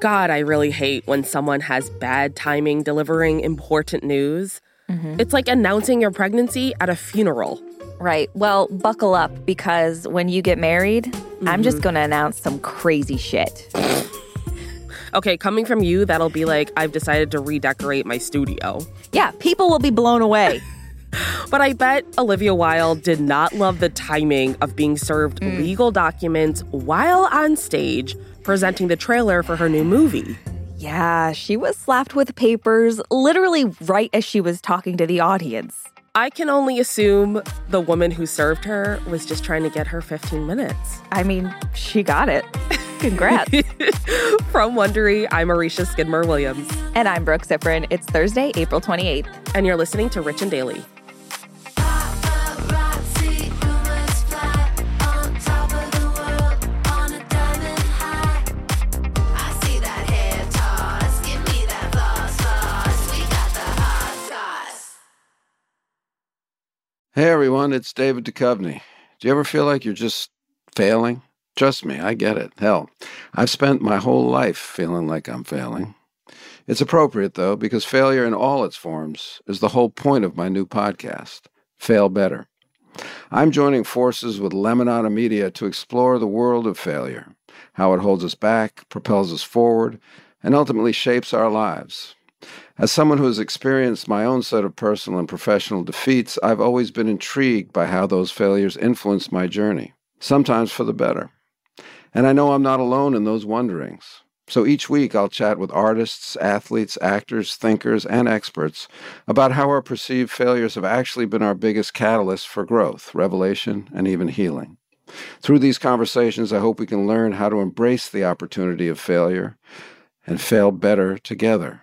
God, I really hate when someone has bad timing delivering important news. Mm-hmm. It's like announcing your pregnancy at a funeral. Right. Well, buckle up because when you get married, I'm just mm-hmm. going to announce some crazy shit. Okay, coming from you, that'll be like, I've decided to redecorate my studio. Yeah, people will be blown away. But I bet Olivia Wilde did not love the timing of being served mm. legal documents while on stage presenting the trailer for her new movie. Yeah, she was slapped with papers literally right as she was talking to the audience. I can only assume the woman who served her was just trying to get her 15 minutes. I mean, she got it. Congrats. From Wondery, I'm Aricia Skidmore Williams, and I'm Brooke Siffrinn. It's Thursday, April 28th. and you're listening to Rich and Daily. Hey everyone, it's David Duchovny. Do you ever feel like you're just failing? Trust me, I get it. Hell, I've spent my whole life feeling like I'm failing. It's appropriate though, because failure in all its forms is the whole point of my new podcast, Fail Better. I'm joining forces with Lemonada Media to explore the world of failure, how it holds us back, propels us forward, and ultimately shapes our lives. As someone who has experienced my own set of personal and professional defeats, I've always been intrigued by how those failures influenced my journey, sometimes for the better. And I know I'm not alone in those wonderings. So each week I'll chat with artists, athletes, actors, thinkers, and experts about how our perceived failures have actually been our biggest catalyst for growth, revelation, and even healing. Through these conversations, I hope we can learn how to embrace the opportunity of failure and fail better together.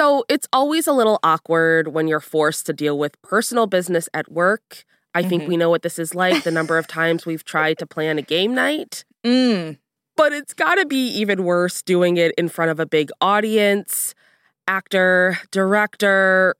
So it's always a little awkward when you're forced to deal with personal business at work. I think we know what this is like the number of times we've tried to plan a game night. Mm. But it's got to be even worse doing it in front of a big audience. Actor, director,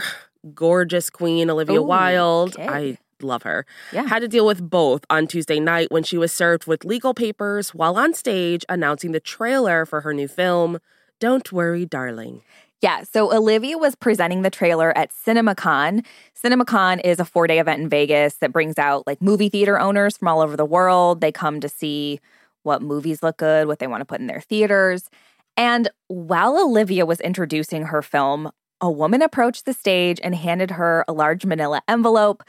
gorgeous queen Olivia Ooh, Wilde. okay. I love her. Yeah. Had to deal with both on Tuesday night when she was served with legal papers while on stage announcing the trailer for her new film, Don't Worry, Darling. Yeah, so Olivia was presenting the trailer at CinemaCon. CinemaCon is a four day event in Vegas that brings out like movie theater owners from all over the world. They come to see what movies look good, what they want to put in their theaters. And while Olivia was introducing her film, a woman approached the stage and handed her a large manila envelope.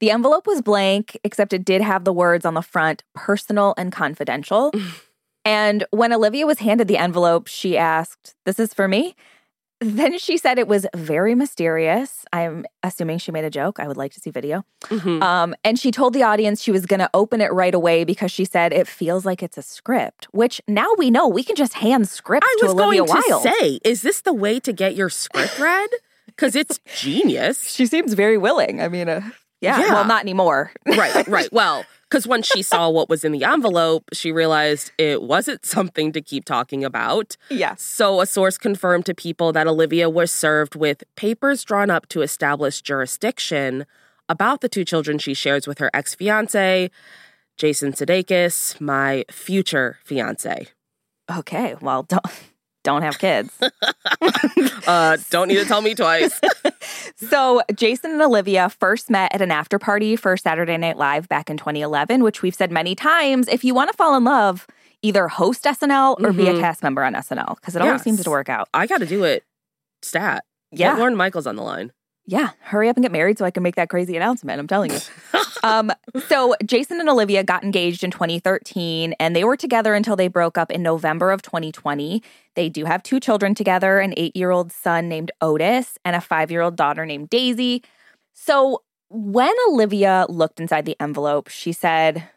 The envelope was blank, except it did have the words on the front personal and confidential. and when Olivia was handed the envelope, she asked, This is for me? Then she said it was very mysterious. I'm assuming she made a joke. I would like to see video. Mhm. Um, and she told the audience she was going to open it right away because she said it feels like it's a script. Which now we know we can just hand scripts I to was Olivia going to say, is this the way to get your script read? Because it's genius. she seems very willing. I mean, uh, yeah, Yeah. Well, not anymore. right, right. Well, because once she saw what was in the envelope, she realized it wasn't something to keep talking about. yes. So, a source confirmed to people that Olivia was served with papers drawn up to establish jurisdiction about the two children she shares with her ex fiance, Jason Sudeikis, my future fiance. Okay. Well, don't don't have kids. Uh, don't need to tell me twice. So, Jason and Olivia first met at an after party for Saturday Night Live back in 2011, which we've said many times. If you want to fall in love, either host SNL or be a Mhm. cast member on SNL because it always seems to work out. I got to do it. Stat. Yeah. Get Lorne Michaels on the line. Yeah, hurry up and get married so I can make that crazy announcement. I'm telling you. um, so Jason and Olivia got engaged in 2013, and they were together until they broke up in November of 2020. They do have two children together: an eight-year-old son named Otis and a five-year-old daughter named Daisy. So when Olivia looked inside the envelope, she said,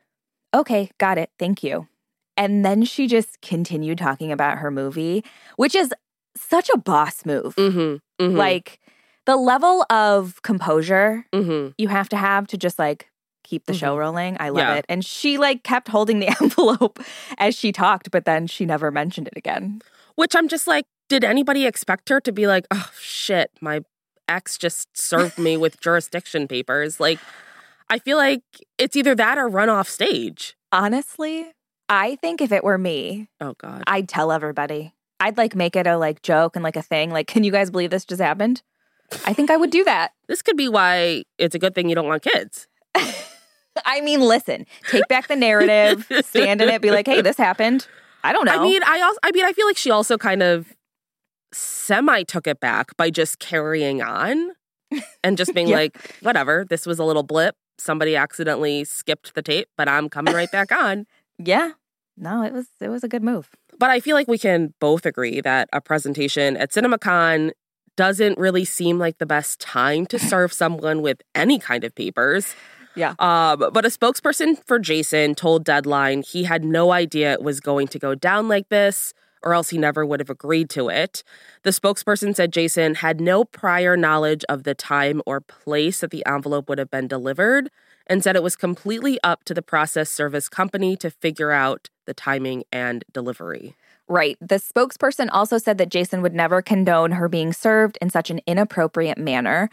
"Okay, got it, thank you." And then she just continued talking about her movie, which is such a boss move. Mm-hmm. mm-hmm Like the level of composure mm-hmm. you have to have to just like keep the show mm-hmm. rolling. I love Yeah. it. And she like kept holding the envelope as she talked, but then she never mentioned it again. Which I'm just like, did anybody expect her to be like, oh shit, my ex just served me with jurisdiction papers? Like, I feel like it's either that or run off stage. Honestly, I think if it were me, Oh God. I'd tell everybody. I'd like make it a like joke and like a thing. Like, can you guys believe this just happened? I think I would do that. This could be why it's a good thing you don't want kids. I mean, listen, take back the narrative, stand in it, be like, hey, this happened. I don't know. I mean, I also, I mean, I feel like she also kind of semi took it back by just carrying on and just being Yeah. like, whatever, this was a little blip. Somebody accidentally skipped the tape, but I'm coming right back on. yeah. No, it was it was a good move. But I feel like we can both agree that a presentation at CinemaCon doesn't really seem like the best time to serve someone with any kind of papers. Yeah. Um, but a spokesperson for Jason told Deadline he had no idea it was going to go down like this, or else he never would have agreed to it. The spokesperson said Jason had no prior knowledge of the time or place that the envelope would have been delivered and said it was completely up to the process service company to figure out the timing and delivery. Right. The spokesperson also said that Jason would never condone her being served in such an inappropriate manner.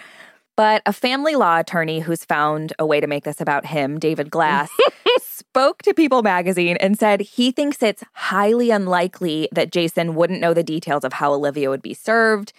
But a family law attorney who's found a way to make this about him, David Glass, spoke to People magazine and said he thinks it's highly unlikely that Jason wouldn't know the details of how Olivia would be served.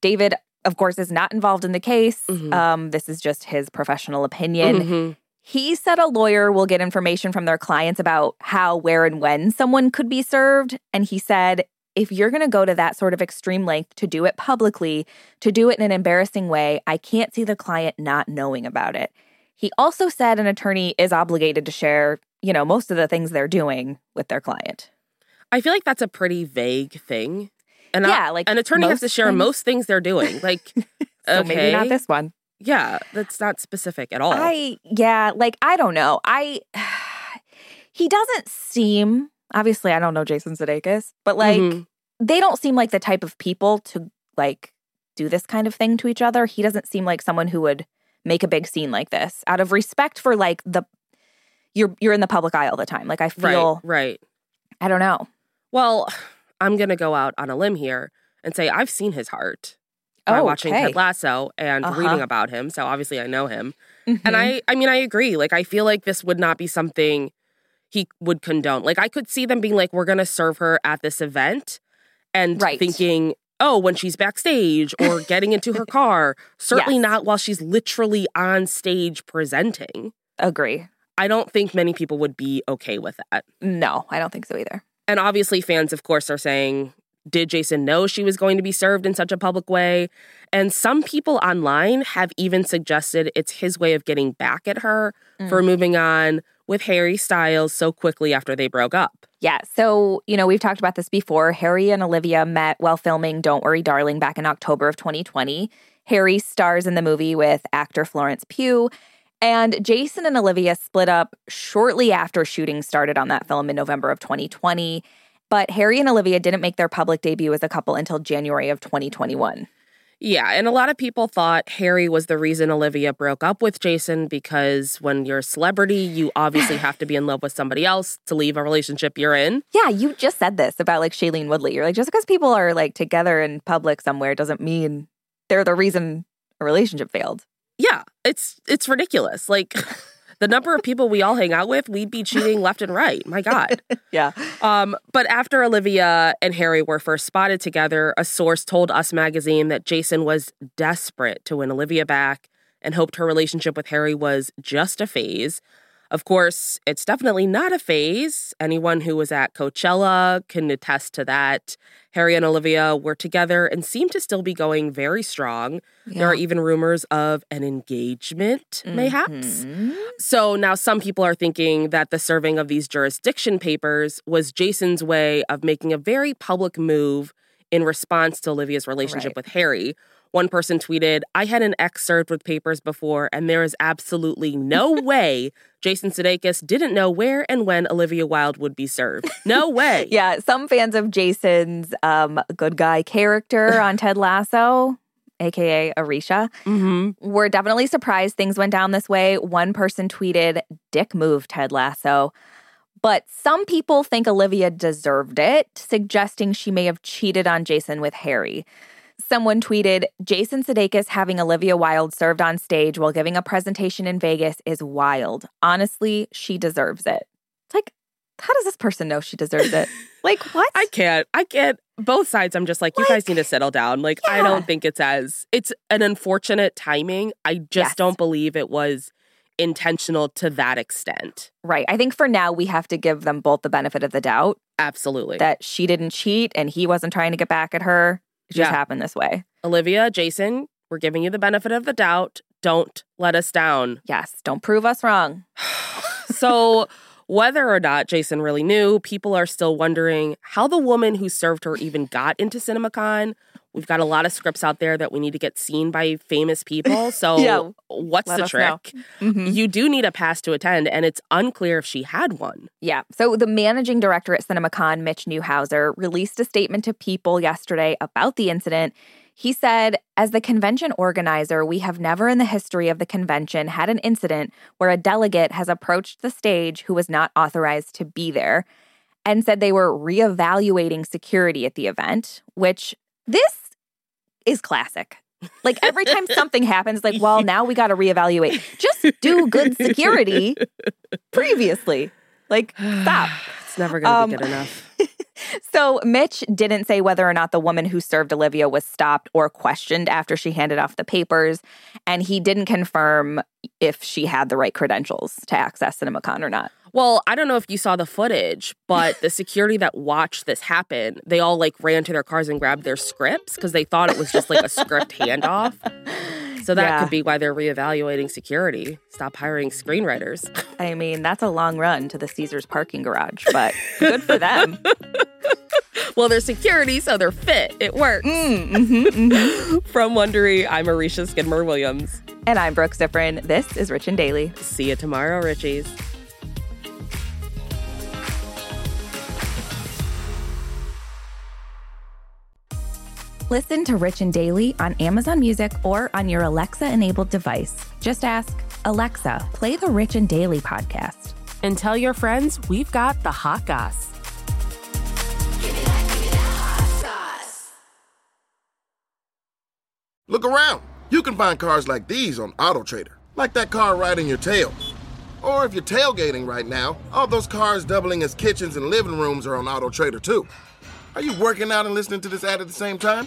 David, of course, is not involved in the case. Mhm. Um, this is just his professional opinion. Mhm. He said a lawyer will get information from their clients about how, where, and when someone could be served. And he said, if you're going to go to that sort of extreme length to do it publicly, to do it in an embarrassing way, I can't see the client not knowing about it. He also said an attorney is obligated to share, you know, most of the things they're doing with their client. I feel like that's a pretty vague thing. And Yeah, I- like an attorney has to share things. most things they're doing. Like, So okay, maybe not this one. Yeah, that's not specific at all. I yeah, like I don't know. I he doesn't seem obviously I don't know Jason Sudeikis, but like Mhm. They don't seem like the type of people to like do this kind of thing to each other. He doesn't seem like someone who would make a big scene like this out of respect for like the you're you're in the public eye all the time. Like I feel right, right. I don't know. Well, I'm gonna go out on a limb here and say I've seen his heart by Oh, watching okay. Ted Lasso and Uh-huh. reading about him. So obviously I know him. And Mhm. I I mean I agree. Like I feel like this would not be something he would condone. Like I could see them being like, we're gonna serve her at this event and Right. thinking, oh, when she's backstage or getting into her car. Certainly Yes. not while she's literally on stage presenting. agree. I don't think many people would be okay with that. No, I don't think so either. And obviously, fans, of course, are saying, did Jason know she was going to be served in such a public way? And some people online have even suggested it's his way of getting back at her for mm. moving on with Harry Styles so quickly after they broke up. Yeah. So, you know, we've talked about this before. Harry and Olivia met while filming Don't Worry, Darling back in October of 2020. Harry stars in the movie with actor Florence Pugh. And Jason and Olivia split up shortly after shooting started on that film in November of 2020. But Harry and Olivia didn't make their public debut as a couple until January of 2021. Yeah, and a lot of people thought Harry was the reason Olivia broke up with Jason because when you're a celebrity, you obviously have to be in love with somebody else to leave a relationship you're in. Yeah, you just said this about like Shailene Woodley. You're like, just because people are like together in public somewhere doesn't mean they're the reason a relationship failed. Yeah, it's it's ridiculous. Like the number of people we all hang out with, we'd be cheating left and right. My God. Yeah. Um, but after Olivia and Harry were first spotted together, a source told Us Magazine that Jason was desperate to win Olivia back and hoped her relationship with Harry was just a phase. Of course, it's definitely not a phase. Anyone who was at Coachella can attest to that. Harry and Olivia were together and seem to still be going very strong. There are even rumors of an engagement, mayhaps. Mhm. So now some people are thinking that the serving of these jurisdiction papers was Jason's way of making a very public move in response to Olivia's relationship Right. with Harry. One person tweeted, I had an ex served with papers before, and there is absolutely no way Jason Sudeikis didn't know where and when Olivia Wilde would be served. No way. Yeah, some fans of Jason's um, good guy character on Ted Lasso, aka Aricia, hmm were definitely surprised things went down this way. One person tweeted, Dick move, Ted Lasso. But some people think Olivia deserved it, suggesting she may have cheated on Jason with Harry. Someone tweeted, Jason Sudeikis having Olivia Wilde served on stage while giving a presentation in Vegas is wild. Honestly, she deserves it. It's like, how does this person know she deserves it? like, what? I can't. I can't. Both sides, I'm just like, you guys need to settle down. Like, I don't think it's as, it's an unfortunate timing. I just Yes. don't believe it was intentional to that extent. right. I think for now, we have to give them both the benefit of the doubt Absolutely. that she didn't cheat and he wasn't trying to get back at her. It just Yeah. happened this way. Olivia, Jason, we're giving you the benefit of the doubt. Don't let us down. Yes, don't prove us wrong. So, whether or not Jason really knew, people are still wondering how the woman who served her even got into CinemaCon. We've got a lot of scripts out there that we need to get seen by famous people. So, Yeah. what's Let the trick? Mhm. You do need a pass to attend, and it's unclear if she had one. Yeah. So the managing director at CinemaCon, Mitch Neuhauser, released a statement to people yesterday about the incident. He said, As the convention organizer, we have never in the history of the convention had an incident where a delegate has approached the stage who was not authorized to be there and said they were reevaluating security at the event, which this is classic. Like every time something happens, like, well, now we got to reevaluate. Just do good security previously. Like, stop. It's never going to Um, be good enough. So, Mitch didn't say whether or not the woman who served Olivia was stopped or questioned after she handed off the papers. And he didn't confirm if she had the right credentials to access CinemaCon or not. Well, I don't know if you saw the footage, but the security that watched this happen, they all like ran to their cars and grabbed their scripts because they thought it was just like a script handoff. So that Yeah. could be why they're reevaluating security. Stop hiring screenwriters. I mean, that's a long run to the Caesars parking garage, but good for them. well, they're security, so they're fit. It works. Mm, mhm, mhm. From Wondery, I'm Aricia Skidmore Williams. And I'm Brooke Siffrinn. This is Rich and Daily. See you tomorrow, Richies. Listen to Rich and Daily on Amazon Music or on your Alexa enabled device. Just ask, Alexa, play the Rich and Daily podcast. And tell your friends we've got the hot goss. Look around. You can find cars like these on AutoTrader, like that car riding your tail. Or if you're tailgating right now, all those cars doubling as kitchens and living rooms are on AutoTrader too. Are you working out and listening to this ad at the same time?